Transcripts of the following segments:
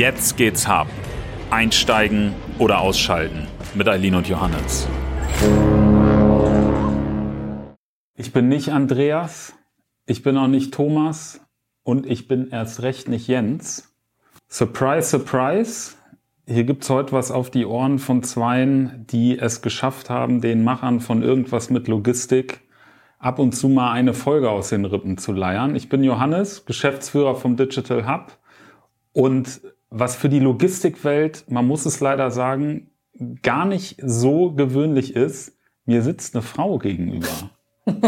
Jetzt geht's hart. Einsteigen oder ausschalten mit Eileen und Johannes. Ich bin nicht Andreas, ich bin auch nicht Thomas und ich bin erst recht nicht Jens. Surprise, surprise. Hier gibt's heute was auf die Ohren von Zweien, die es geschafft haben, den Machern von irgendwas mit Logistik ab und zu mal eine Folge aus den Rippen zu leiern. Ich bin Johannes, Geschäftsführer vom Digital Hub und was für die Logistikwelt, man muss es leider sagen, gar nicht so gewöhnlich ist, mir sitzt eine Frau gegenüber.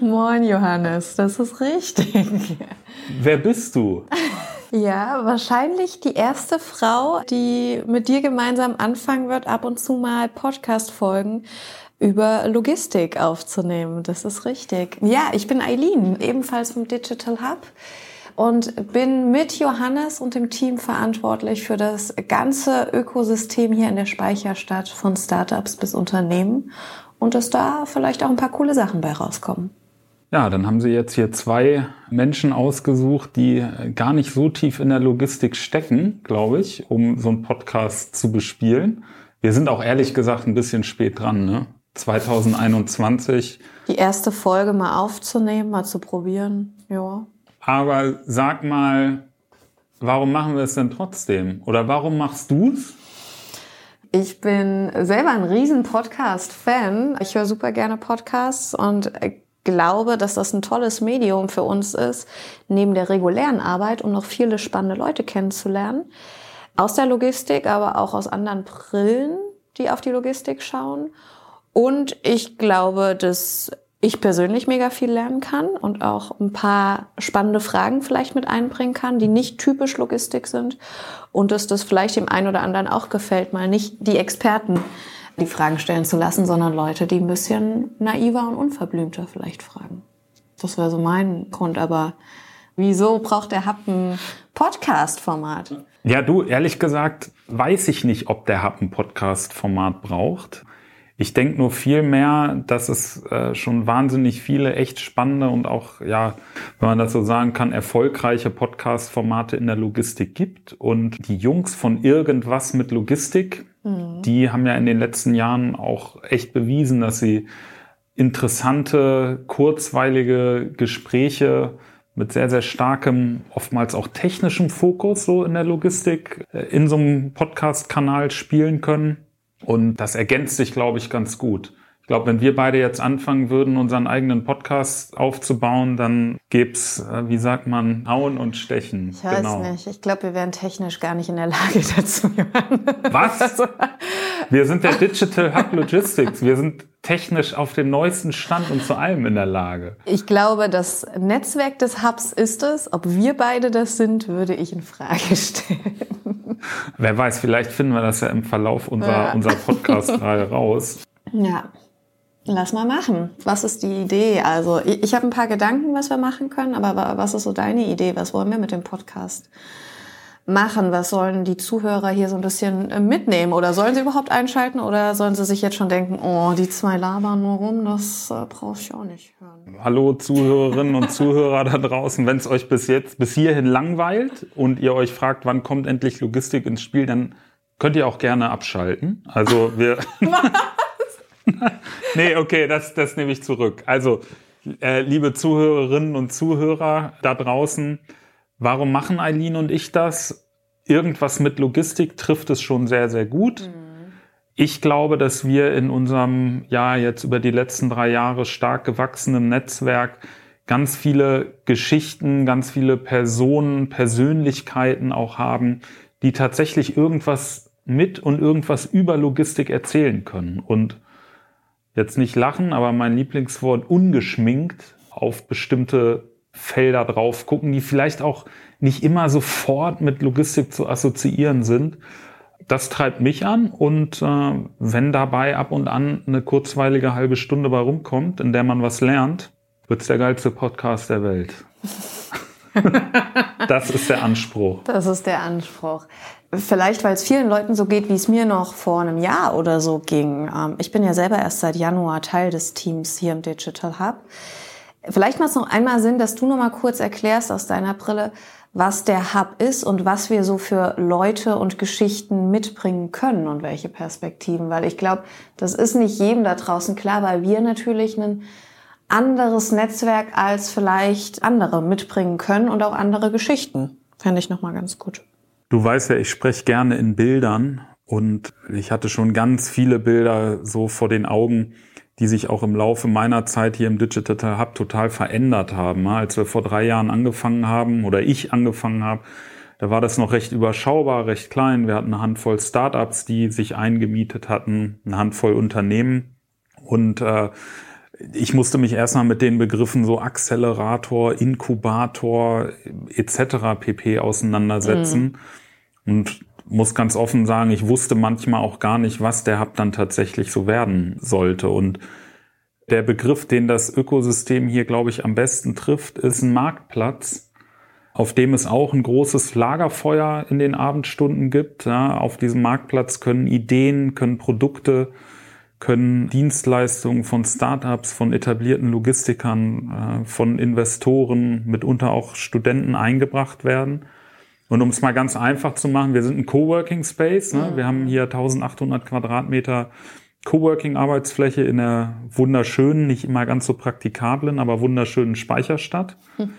Moin Johannes, das ist richtig. Wer bist du? Ja, wahrscheinlich die erste Frau, die mit dir gemeinsam anfangen wird, ab und zu mal Podcast-Folgen über Logistik aufzunehmen. Das ist richtig. Ja, ich bin Eileen, ebenfalls vom Digital Hub und bin mit Johannes und dem Team verantwortlich für das ganze Ökosystem hier in der Speicherstadt von Startups bis Unternehmen und dass da vielleicht auch ein paar coole Sachen bei rauskommen. Ja, dann haben Sie jetzt hier zwei Menschen ausgesucht, die gar nicht so tief in der Logistik stecken, glaube ich, um so einen Podcast zu bespielen. Wir sind auch ehrlich gesagt ein bisschen spät dran, ne? 2021. Die erste Folge mal aufzunehmen, mal zu probieren, ja. Aber sag mal, warum machen wir es denn trotzdem? Oder warum machst du's? Ich bin selber ein riesen Podcast-Fan. Ich höre super gerne Podcasts und glaube, dass das ein tolles Medium für uns ist, neben der regulären Arbeit, um noch viele spannende Leute kennenzulernen. Aus der Logistik, aber auch aus anderen Brillen, die auf die Logistik schauen. Und ich glaube, dass ich persönlich mega viel lernen kann und auch ein paar spannende Fragen vielleicht mit einbringen kann, die nicht typisch Logistik sind. Und dass das vielleicht dem einen oder anderen auch gefällt, mal nicht die Experten die Fragen stellen zu lassen, sondern Leute, die ein bisschen naiver und unverblümter vielleicht fragen. Das wäre so mein Grund. Aber wieso braucht der Hub ein Podcast-Format? Ja, du, ehrlich gesagt, weiß ich nicht, ob der Hub ein Podcast-Format braucht. Ich denke nur viel mehr, dass es äh, schon wahnsinnig viele echt spannende und auch, ja, wenn man das so sagen kann, erfolgreiche Podcast-Formate in der Logistik gibt. Und die Jungs von irgendwas mit Logistik, mhm. die haben ja in den letzten Jahren auch echt bewiesen, dass sie interessante, kurzweilige Gespräche mit sehr, sehr starkem, oftmals auch technischem Fokus so in der Logistik äh, in so einem Podcast-Kanal spielen können. Und das ergänzt sich, glaube ich, ganz gut. Ich glaube, wenn wir beide jetzt anfangen würden, unseren eigenen Podcast aufzubauen, dann gäb's, äh, wie sagt man, Hauen und Stechen. Ich weiß genau. nicht. Ich glaube, wir wären technisch gar nicht in der Lage dazu. Was? Also, wir sind der Digital Hub Logistics. Wir sind technisch auf dem neuesten Stand und zu allem in der Lage. Ich glaube, das Netzwerk des Hubs ist es. Ob wir beide das sind, würde ich in Frage stellen. Wer weiß, vielleicht finden wir das ja im Verlauf unserer, ja. unserer Podcast-Reihe raus. Ja. Lass mal machen. Was ist die Idee? Also, ich, ich habe ein paar Gedanken, was wir machen können, aber was ist so deine Idee? Was wollen wir mit dem Podcast machen? Was sollen die Zuhörer hier so ein bisschen äh, mitnehmen? Oder sollen sie überhaupt einschalten? Oder sollen sie sich jetzt schon denken, oh, die zwei labern nur rum, das äh, brauche ich auch nicht hören. Hallo Zuhörerinnen und Zuhörer da draußen. Wenn es euch bis jetzt, bis hierhin langweilt und ihr euch fragt, wann kommt endlich Logistik ins Spiel, dann könnt ihr auch gerne abschalten. Also wir... nee, okay, das, das nehme ich zurück. Also, äh, liebe Zuhörerinnen und Zuhörer da draußen, Warum machen Eileen und ich das? Irgendwas mit Logistik trifft es schon sehr, sehr gut. Mhm. Ich glaube, dass wir in unserem, ja, jetzt über die letzten drei Jahre stark gewachsenen Netzwerk ganz viele Geschichten, ganz viele Personen, Persönlichkeiten auch haben, die tatsächlich irgendwas mit und irgendwas über Logistik erzählen können. Und jetzt nicht lachen, aber mein Lieblingswort ungeschminkt auf bestimmte Felder drauf gucken, die vielleicht auch nicht immer sofort mit Logistik zu assoziieren sind. Das treibt mich an und äh, wenn dabei ab und an eine kurzweilige halbe Stunde bei rumkommt, in der man was lernt, wird's der geilste Podcast der Welt. das ist der Anspruch. Das ist der Anspruch. Vielleicht, weil es vielen Leuten so geht, wie es mir noch vor einem Jahr oder so ging. Ähm, ich bin ja selber erst seit Januar Teil des Teams hier im Digital Hub. Vielleicht macht es noch einmal Sinn, dass du noch mal kurz erklärst aus deiner Brille, was der Hub ist und was wir so für Leute und Geschichten mitbringen können und welche Perspektiven. Weil ich glaube, das ist nicht jedem da draußen klar, weil wir natürlich ein anderes Netzwerk als vielleicht andere mitbringen können und auch andere Geschichten. Fände ich nochmal ganz gut. Du weißt ja, ich spreche gerne in Bildern und ich hatte schon ganz viele Bilder so vor den Augen, die sich auch im Laufe meiner Zeit hier im Digital Hub total verändert haben. Als wir vor drei Jahren angefangen haben oder ich angefangen habe, da war das noch recht überschaubar, recht klein. Wir hatten eine Handvoll Startups, die sich eingemietet hatten, eine Handvoll Unternehmen. Und äh, ich musste mich erstmal mit den Begriffen so Accelerator, Inkubator etc. pp auseinandersetzen. Mhm. Und muss ganz offen sagen, ich wusste manchmal auch gar nicht, was der Hub dann tatsächlich so werden sollte. Und der Begriff, den das Ökosystem hier, glaube ich, am besten trifft, ist ein Marktplatz, auf dem es auch ein großes Lagerfeuer in den Abendstunden gibt. Ja, auf diesem Marktplatz können Ideen, können Produkte, können Dienstleistungen von Startups, von etablierten Logistikern, äh, von Investoren, mitunter auch Studenten eingebracht werden. Und um es mal ganz einfach zu machen, wir sind ein Coworking Space. Ne? Mhm. Wir haben hier 1800 Quadratmeter Coworking-Arbeitsfläche in der wunderschönen, nicht immer ganz so praktikablen, aber wunderschönen Speicherstadt. Mhm.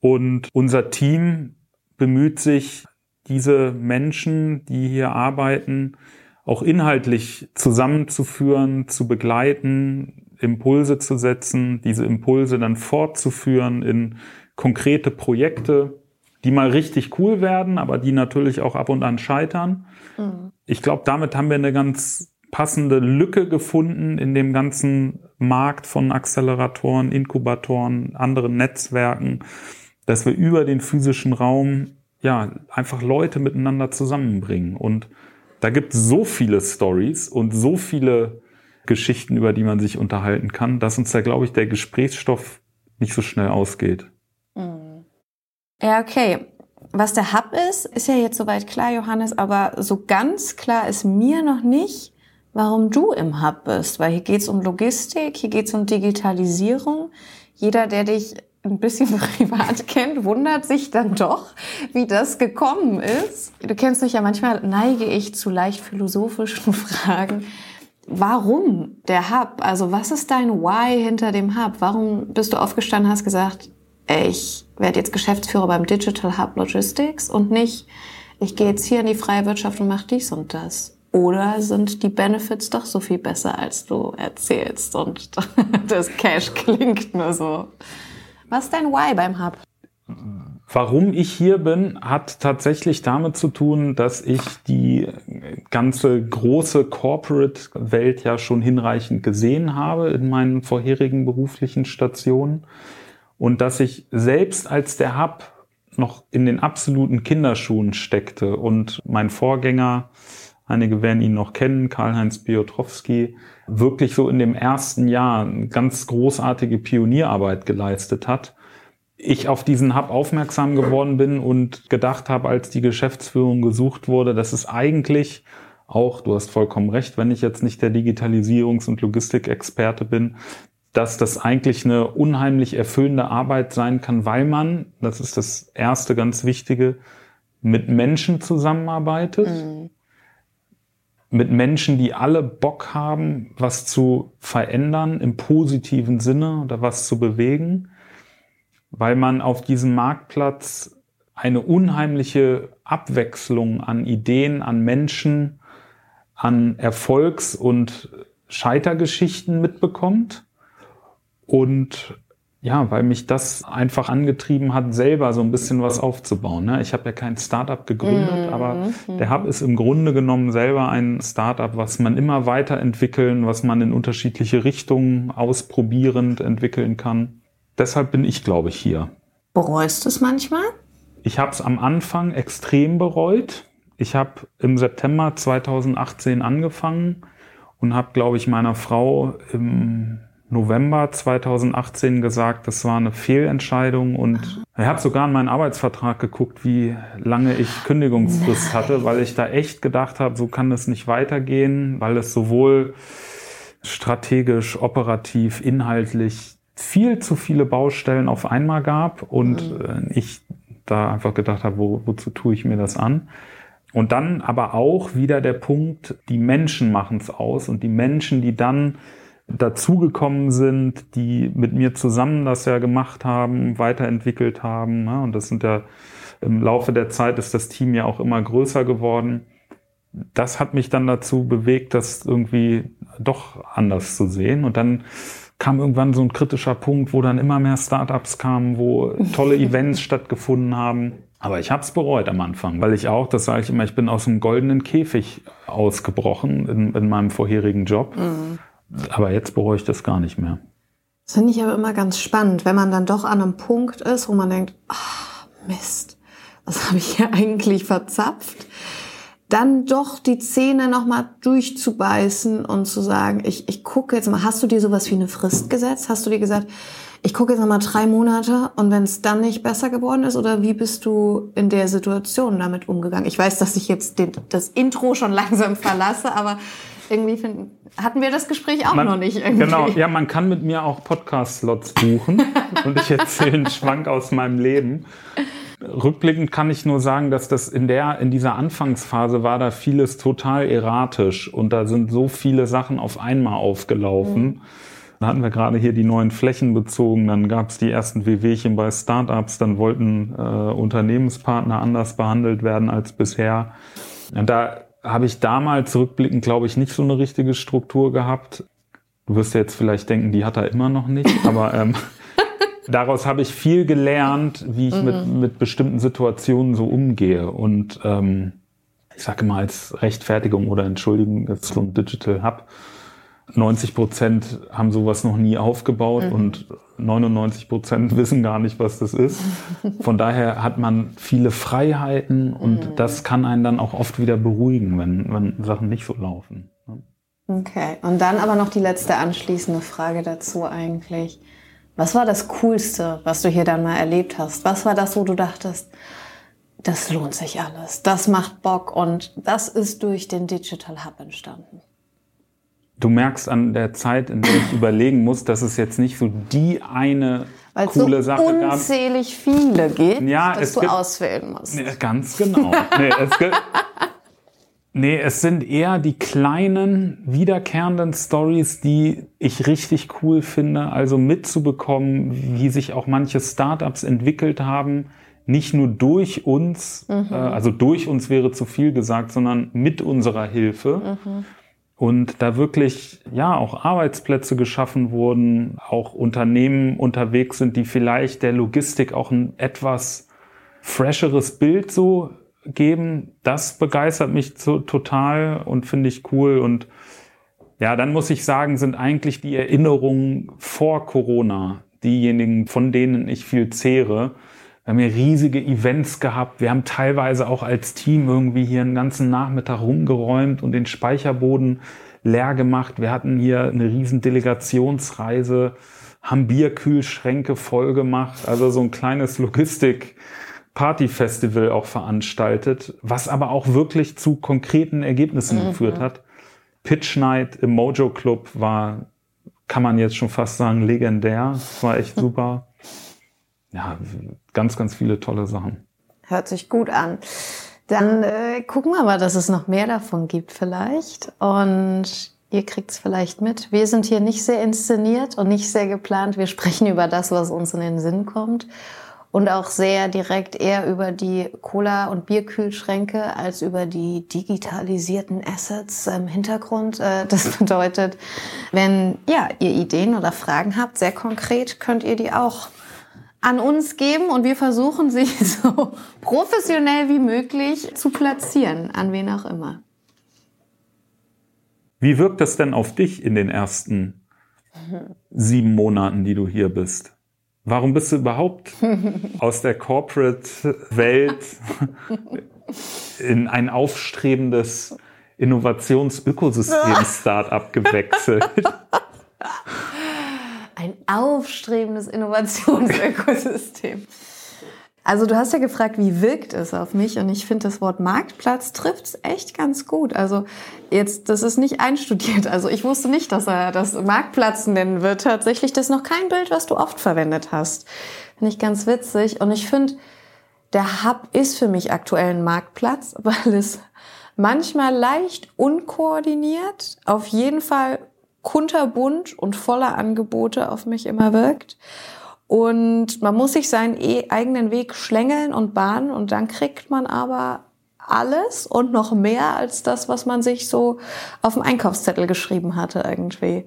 Und unser Team bemüht sich, diese Menschen, die hier arbeiten, auch inhaltlich zusammenzuführen, zu begleiten, Impulse zu setzen, diese Impulse dann fortzuführen in konkrete Projekte die mal richtig cool werden, aber die natürlich auch ab und an scheitern. Mhm. Ich glaube, damit haben wir eine ganz passende Lücke gefunden in dem ganzen Markt von Acceleratoren, Inkubatoren, anderen Netzwerken, dass wir über den physischen Raum ja einfach Leute miteinander zusammenbringen. Und da gibt es so viele Stories und so viele Geschichten, über die man sich unterhalten kann, dass uns da, glaube ich, der Gesprächsstoff nicht so schnell ausgeht. Ja, okay. Was der Hub ist, ist ja jetzt soweit klar, Johannes, aber so ganz klar ist mir noch nicht, warum du im Hub bist. Weil hier geht's um Logistik, hier geht's um Digitalisierung. Jeder, der dich ein bisschen privat kennt, wundert sich dann doch, wie das gekommen ist. Du kennst mich ja manchmal, neige ich zu leicht philosophischen Fragen. Warum der Hub? Also was ist dein Why hinter dem Hub? Warum bist du aufgestanden, hast gesagt, ich werde jetzt Geschäftsführer beim Digital Hub Logistics und nicht, ich gehe jetzt hier in die freie Wirtschaft und mache dies und das. Oder sind die Benefits doch so viel besser, als du erzählst und das Cash klingt nur so? Was ist dein Why beim Hub? Warum ich hier bin, hat tatsächlich damit zu tun, dass ich die ganze große Corporate-Welt ja schon hinreichend gesehen habe in meinen vorherigen beruflichen Stationen und dass ich selbst als der Hub noch in den absoluten Kinderschuhen steckte und mein Vorgänger, einige werden ihn noch kennen, Karl-Heinz Biotrowski, wirklich so in dem ersten Jahr eine ganz großartige Pionierarbeit geleistet hat. Ich auf diesen Hub aufmerksam geworden bin und gedacht habe, als die Geschäftsführung gesucht wurde, dass es eigentlich auch, du hast vollkommen recht, wenn ich jetzt nicht der Digitalisierungs- und Logistikexperte bin, dass das eigentlich eine unheimlich erfüllende Arbeit sein kann, weil man, das ist das erste ganz Wichtige, mit Menschen zusammenarbeitet. Mhm. Mit Menschen, die alle Bock haben, was zu verändern im positiven Sinne oder was zu bewegen, weil man auf diesem Marktplatz eine unheimliche Abwechslung an Ideen, an Menschen, an Erfolgs- und Scheitergeschichten mitbekommt und ja, weil mich das einfach angetrieben hat, selber so ein bisschen was aufzubauen. Ne? Ich habe ja kein Startup gegründet, mhm. aber der Hub ist im Grunde genommen selber ein Startup, was man immer weiterentwickeln, was man in unterschiedliche Richtungen ausprobierend entwickeln kann. Deshalb bin ich, glaube ich, hier. Bereust du es manchmal? Ich habe es am Anfang extrem bereut. Ich habe im September 2018 angefangen und habe, glaube ich, meiner Frau im November 2018 gesagt, das war eine Fehlentscheidung und ich habe sogar in meinen Arbeitsvertrag geguckt, wie lange ich Kündigungsfrist hatte, weil ich da echt gedacht habe, so kann es nicht weitergehen, weil es sowohl strategisch, operativ, inhaltlich viel zu viele Baustellen auf einmal gab und mhm. Äh, ich da einfach gedacht habe, wo, wozu tue ich mir das an? Und dann aber auch wieder der Punkt, die Menschen machen es aus und die Menschen, die dann dazugekommen sind, die mit mir zusammen das ja gemacht haben, weiterentwickelt haben. Ne? Und das sind ja im Laufe der Zeit ist das Team ja auch immer größer geworden. Das hat mich dann dazu bewegt, das irgendwie doch anders zu sehen. Und dann kam irgendwann so ein kritischer Punkt, wo dann immer mehr Startups kamen, wo tolle Events stattgefunden haben. Aber ich habe es bereut am Anfang, weil ich auch, das sage ich immer, ich bin aus dem goldenen Käfig ausgebrochen in, in meinem vorherigen Job. Mhm. Aber jetzt bereue ich das gar nicht mehr. Das finde ich aber immer ganz spannend, wenn man dann doch an einem Punkt ist, wo man denkt, ach, Mist, was habe ich hier eigentlich verzapft? Dann doch die Zähne nochmal durchzubeißen und zu sagen, ich, ich gucke jetzt mal, hast du dir sowas wie eine Frist gesetzt? Hast du dir gesagt, ich gucke jetzt nochmal drei Monate und wenn es dann nicht besser geworden ist oder wie bist du in der Situation damit umgegangen? Ich weiß, dass ich jetzt den, das Intro schon langsam verlasse, aber irgendwie finden, hatten wir das Gespräch auch man, noch nicht. Irgendwie. Genau, ja, man kann mit mir auch Podcast-Slots buchen und ich erzähle einen Schwank aus meinem Leben. Rückblickend kann ich nur sagen, dass das in der, in dieser Anfangsphase war da vieles total erratisch und da sind so viele Sachen auf einmal aufgelaufen. Mhm. Da hatten wir gerade hier die neuen Flächen bezogen, dann gab es die ersten WWchen bei Startups, dann wollten äh, Unternehmenspartner anders behandelt werden als bisher. Und da habe ich damals rückblickend, glaube ich, nicht so eine richtige Struktur gehabt. Du wirst ja jetzt vielleicht denken, die hat er immer noch nicht, aber ähm, daraus habe ich viel gelernt, wie ich mhm. mit, mit bestimmten Situationen so umgehe. Und ähm, ich sage immer als Rechtfertigung oder Entschuldigung, dass so ein Digital Hub 90 Prozent haben sowas noch nie aufgebaut mhm. und 99 Prozent wissen gar nicht, was das ist. Von daher hat man viele Freiheiten und mhm. das kann einen dann auch oft wieder beruhigen, wenn, wenn Sachen nicht so laufen. Okay, und dann aber noch die letzte anschließende Frage dazu eigentlich. Was war das Coolste, was du hier dann mal erlebt hast? Was war das, wo du dachtest, das lohnt sich alles, das macht Bock und das ist durch den Digital Hub entstanden? Du merkst an der Zeit, in der ich überlegen muss, dass es jetzt nicht so die eine Weil coole so Sache gab. unzählig viele gibt, ja, dass es du gibt, auswählen musst. Nee, ganz genau. nee, es gibt, nee, es sind eher die kleinen, wiederkehrenden Stories, die ich richtig cool finde. Also mitzubekommen, wie sich auch manche Startups entwickelt haben. Nicht nur durch uns, mhm. äh, also durch uns wäre zu viel gesagt, sondern mit unserer Hilfe. Mhm und da wirklich ja auch Arbeitsplätze geschaffen wurden, auch Unternehmen unterwegs sind, die vielleicht der Logistik auch ein etwas fresheres Bild so geben. Das begeistert mich so total und finde ich cool und ja, dann muss ich sagen, sind eigentlich die Erinnerungen vor Corona diejenigen, von denen ich viel zehre. Wir haben hier riesige Events gehabt. Wir haben teilweise auch als Team irgendwie hier einen ganzen Nachmittag rumgeräumt und den Speicherboden leer gemacht. Wir hatten hier eine riesen Delegationsreise, haben Bierkühlschränke voll gemacht. Also so ein kleines Logistik Partyfestival auch veranstaltet, was aber auch wirklich zu konkreten Ergebnissen mhm. geführt hat. Pitch Night im Mojo Club war, kann man jetzt schon fast sagen, legendär. Das war echt super ja, ganz, ganz viele tolle Sachen. Hört sich gut an. Dann äh, gucken wir mal, dass es noch mehr davon gibt vielleicht. Und ihr kriegt es vielleicht mit. Wir sind hier nicht sehr inszeniert und nicht sehr geplant. Wir sprechen über das, was uns in den Sinn kommt. Und auch sehr direkt eher über die Cola- und Bierkühlschränke als über die digitalisierten Assets im Hintergrund. Äh, das bedeutet, wenn ja, ihr Ideen oder Fragen habt, sehr konkret, könnt ihr die auch an uns geben und wir versuchen sie so professionell wie möglich zu platzieren, an wen auch immer. Wie wirkt das denn auf dich in den ersten sieben Monaten, die du hier bist? Warum bist du überhaupt aus der Corporate-Welt in ein aufstrebendes Innovationsökosystem-Startup gewechselt? ein aufstrebendes Innovationsökosystem. Also du hast ja gefragt, wie wirkt es auf mich? Und ich finde, das Wort Marktplatz trifft es echt ganz gut. Also jetzt, das ist nicht einstudiert. Also ich wusste nicht, dass er das Marktplatz nennen wird. Tatsächlich, das ist noch kein Bild, was du oft verwendet hast. Finde ich ganz witzig. Und ich finde, der Hub ist für mich aktuell ein Marktplatz, weil es manchmal leicht unkoordiniert, auf jeden Fall kunterbunt und voller Angebote auf mich immer wirkt. Und man muss sich seinen e eigenen Weg schlängeln und bahnen und dann kriegt man aber alles und noch mehr als das, was man sich so auf dem Einkaufszettel geschrieben hatte irgendwie.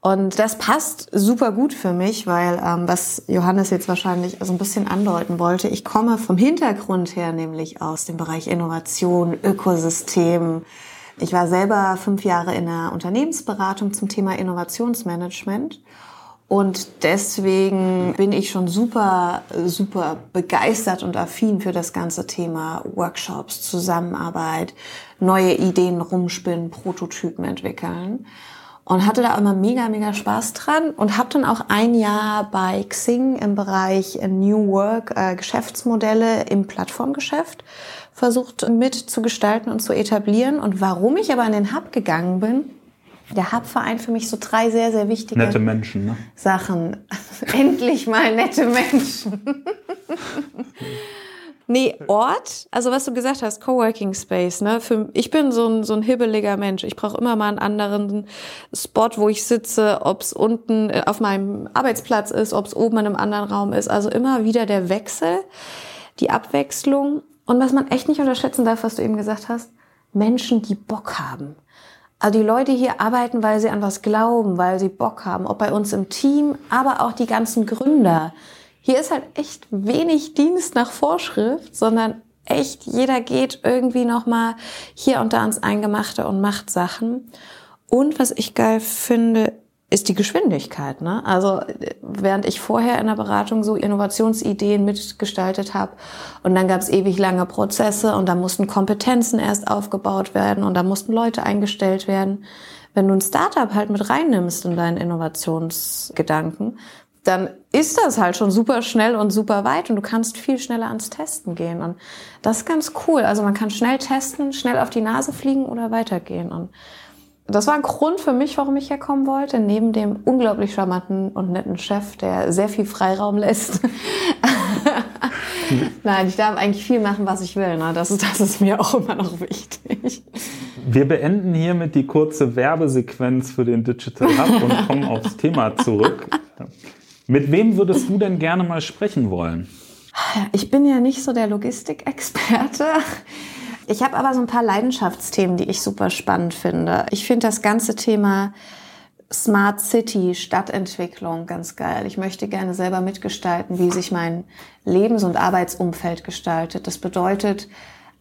Und das passt super gut für mich, weil ähm, was Johannes jetzt wahrscheinlich so ein bisschen andeuten wollte, ich komme vom Hintergrund her nämlich aus dem Bereich Innovation, Ökosystem. Ich war selber fünf Jahre in der Unternehmensberatung zum Thema Innovationsmanagement. Und deswegen bin ich schon super, super begeistert und affin für das ganze Thema Workshops, Zusammenarbeit, neue Ideen rumspinnen, Prototypen entwickeln und hatte da immer mega, mega Spaß dran und habe dann auch ein Jahr bei Xing im Bereich New Work äh, Geschäftsmodelle im Plattformgeschäft versucht mit zu gestalten und zu etablieren. Und warum ich aber in den Hub gegangen bin, der Hub vereint für mich so drei sehr, sehr wichtige nette Menschen, ne? Sachen. Endlich mal nette Menschen. Nee, Ort, also was du gesagt hast, Coworking Space, ne? Für, ich bin so ein, so ein hibbeliger Mensch. Ich brauche immer mal einen anderen Spot, wo ich sitze, ob es unten äh, auf meinem Arbeitsplatz ist, ob es oben in einem anderen Raum ist. Also immer wieder der Wechsel, die Abwechslung. Und was man echt nicht unterschätzen darf, was du eben gesagt hast, Menschen, die Bock haben. Also die Leute hier arbeiten, weil sie an was glauben, weil sie Bock haben. Ob bei uns im Team, aber auch die ganzen Gründer hier ist halt echt wenig Dienst nach Vorschrift, sondern echt jeder geht irgendwie noch mal hier und da ans Eingemachte und macht Sachen. Und was ich geil finde, ist die Geschwindigkeit. Ne? Also während ich vorher in der Beratung so Innovationsideen mitgestaltet habe und dann gab es ewig lange Prozesse und da mussten Kompetenzen erst aufgebaut werden und da mussten Leute eingestellt werden. Wenn du ein Startup halt mit reinnimmst in deinen Innovationsgedanken, dann ist das halt schon super schnell und super weit und du kannst viel schneller ans Testen gehen. Und das ist ganz cool. Also man kann schnell testen, schnell auf die Nase fliegen oder weitergehen. Und das war ein Grund für mich, warum ich herkommen wollte, neben dem unglaublich charmanten und netten Chef, der sehr viel Freiraum lässt. Nein, ich darf eigentlich viel machen, was ich will. Ne? Das, ist, das ist mir auch immer noch wichtig. Wir beenden hiermit die kurze Werbesequenz für den Digital Hub und kommen aufs Thema zurück. Mit wem würdest du denn gerne mal sprechen wollen? Ich bin ja nicht so der Logistikexperte. Ich habe aber so ein paar Leidenschaftsthemen, die ich super spannend finde. Ich finde das ganze Thema Smart City, Stadtentwicklung ganz geil. Ich möchte gerne selber mitgestalten, wie sich mein Lebens- und Arbeitsumfeld gestaltet. Das bedeutet,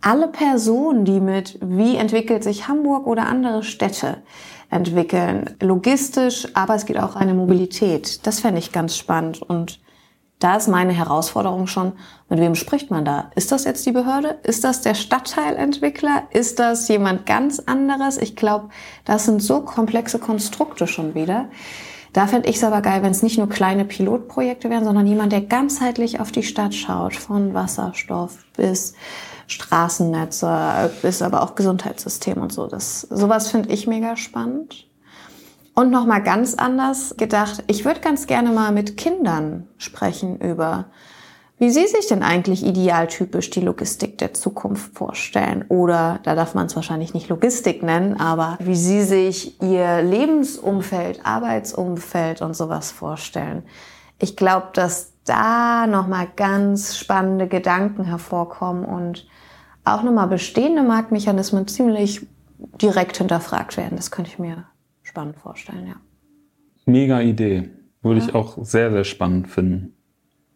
alle Personen, die mit wie entwickelt sich Hamburg oder andere Städte entwickeln, logistisch, aber es geht auch eine Mobilität. Das fände ich ganz spannend und da ist meine Herausforderung schon, mit wem spricht man da? Ist das jetzt die Behörde? Ist das der Stadtteilentwickler? Ist das jemand ganz anderes? Ich glaube, das sind so komplexe Konstrukte schon wieder. Da fände ich es aber geil, wenn es nicht nur kleine Pilotprojekte wären, sondern jemand, der ganzheitlich auf die Stadt schaut, von Wasserstoff bis Straßennetze, bis aber auch Gesundheitssystem und so. Das, sowas finde ich mega spannend. Und nochmal ganz anders gedacht, ich würde ganz gerne mal mit Kindern sprechen über, wie sie sich denn eigentlich idealtypisch die Logistik der Zukunft vorstellen. Oder, da darf man es wahrscheinlich nicht Logistik nennen, aber wie sie sich ihr Lebensumfeld, Arbeitsumfeld und sowas vorstellen. Ich glaube, dass da nochmal ganz spannende Gedanken hervorkommen und auch nochmal bestehende Marktmechanismen ziemlich direkt hinterfragt werden. Das könnte ich mir spannend vorstellen, ja. Mega Idee. Würde ja. ich auch sehr, sehr spannend finden.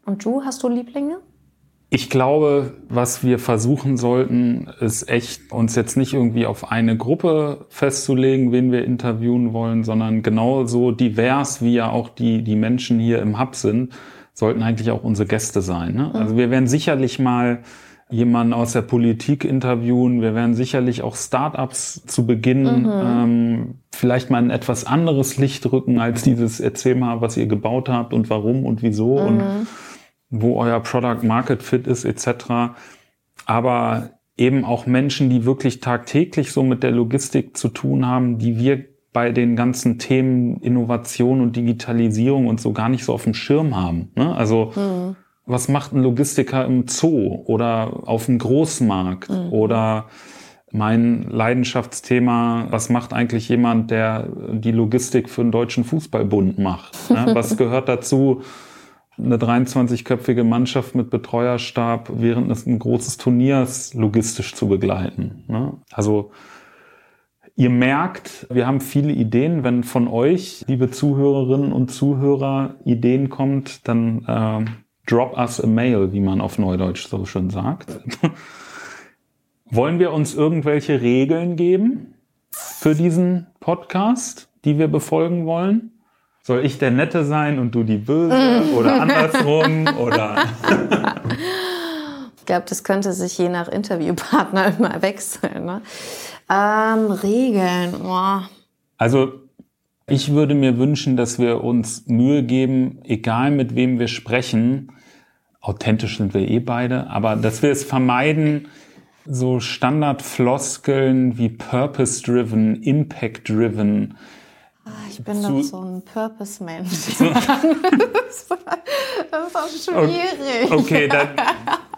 Und du, hast du Lieblinge? Ich glaube, was wir versuchen sollten, ist echt, uns jetzt nicht irgendwie auf eine Gruppe festzulegen, wen wir interviewen wollen, sondern genauso divers, wie ja auch die, die Menschen hier im Hub sind, sollten eigentlich auch unsere Gäste sein. Ne? Also wir werden sicherlich mal jemanden aus der Politik interviewen. Wir werden sicherlich auch Startups zu Beginn mhm. ähm, vielleicht mal ein etwas anderes Licht rücken als dieses Erzähl mal, was ihr gebaut habt und warum und wieso mhm. und wo euer Product Market Fit ist etc. Aber eben auch Menschen, die wirklich tagtäglich so mit der Logistik zu tun haben, die wir bei den ganzen Themen Innovation und Digitalisierung und so gar nicht so auf dem Schirm haben. Ne? Also mhm was macht ein Logistiker im Zoo oder auf dem Großmarkt mhm. oder mein Leidenschaftsthema, was macht eigentlich jemand, der die Logistik für den Deutschen Fußballbund macht? Ja, was gehört dazu, eine 23-köpfige Mannschaft mit Betreuerstab während eines ein großes Turniers logistisch zu begleiten? Ne? Also ihr merkt, wir haben viele Ideen. Wenn von euch, liebe Zuhörerinnen und Zuhörer, Ideen kommt, dann äh, drop us a mail, wie man auf Neudeutsch so schön sagt. Wollen wir uns irgendwelche Regeln geben für diesen Podcast, die wir befolgen wollen? Soll ich der Nette sein und du die Böse oder andersrum oder? ich glaube, das könnte sich je nach Interviewpartner immer wechseln. Ne? Ähm, Regeln. Oh. Also ich würde mir wünschen, dass wir uns Mühe geben, egal mit wem wir sprechen, authentisch sind wir eh beide, aber dass wir es vermeiden, so Standardfloskeln wie Purpose-driven, Impact-driven. Ah, ich bin doch so ein Purpose-Mensch. das ist auch schwierig. Okay, dann,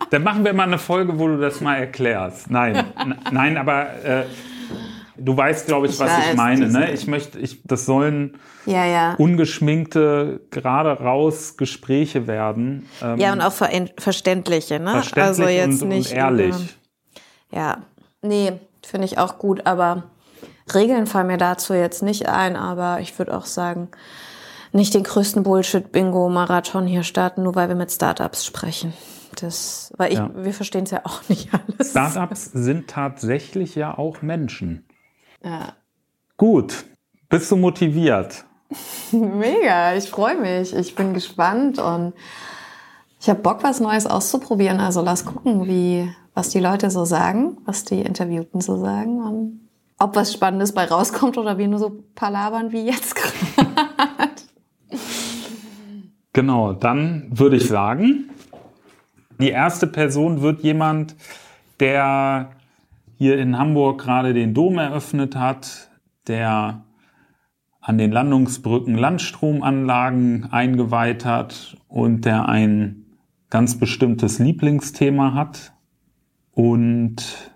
dann, machen wir mal eine Folge, wo du das mal erklärst. Nein, nein, aber äh, du weißt, glaube ich, ich, was weiß, ich meine. Ne? Ich möchte, ich, das sollen ja, ja. ungeschminkte, gerade raus Gespräche werden. Ähm, ja, und auch verständliche, ne? Verständlich also jetzt und, nicht und ehrlich. Über ja, nee, finde ich auch gut, aber Regeln fallen mir dazu jetzt nicht ein, aber ich würde auch sagen, nicht den größten Bullshit-Bingo-Marathon hier starten, nur weil wir mit Startups sprechen. Das, weil ich, ja. wir verstehen es ja auch nicht alles. Startups sind tatsächlich ja auch Menschen. Ja. Gut. Bist du motiviert? Mega, ich freue mich. Ich bin gespannt und ich habe Bock, was Neues auszuprobieren. Also lass gucken, wie, was die Leute so sagen, was die Interviewten so sagen und ob was Spannendes bei rauskommt oder wir nur so palabern wie jetzt gerade. Genau, dann würde ich sagen, die erste Person wird jemand, der hier in Hamburg gerade den Dom eröffnet hat, der an den Landungsbrücken Landstromanlagen eingeweiht hat und der ein ganz bestimmtes Lieblingsthema hat, und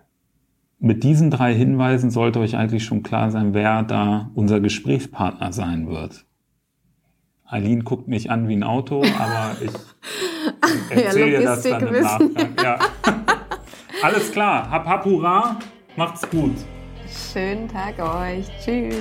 mit diesen drei Hinweisen sollte euch eigentlich schon klar sein, wer da unser Gesprächspartner sein wird. Eileen guckt mich an wie ein Auto, aber ich erzähle ja, das dann im Nachgang. Ja. Alles klar. Hab, hab, hurra. Macht's gut. Schönen Tag euch. Tschüss.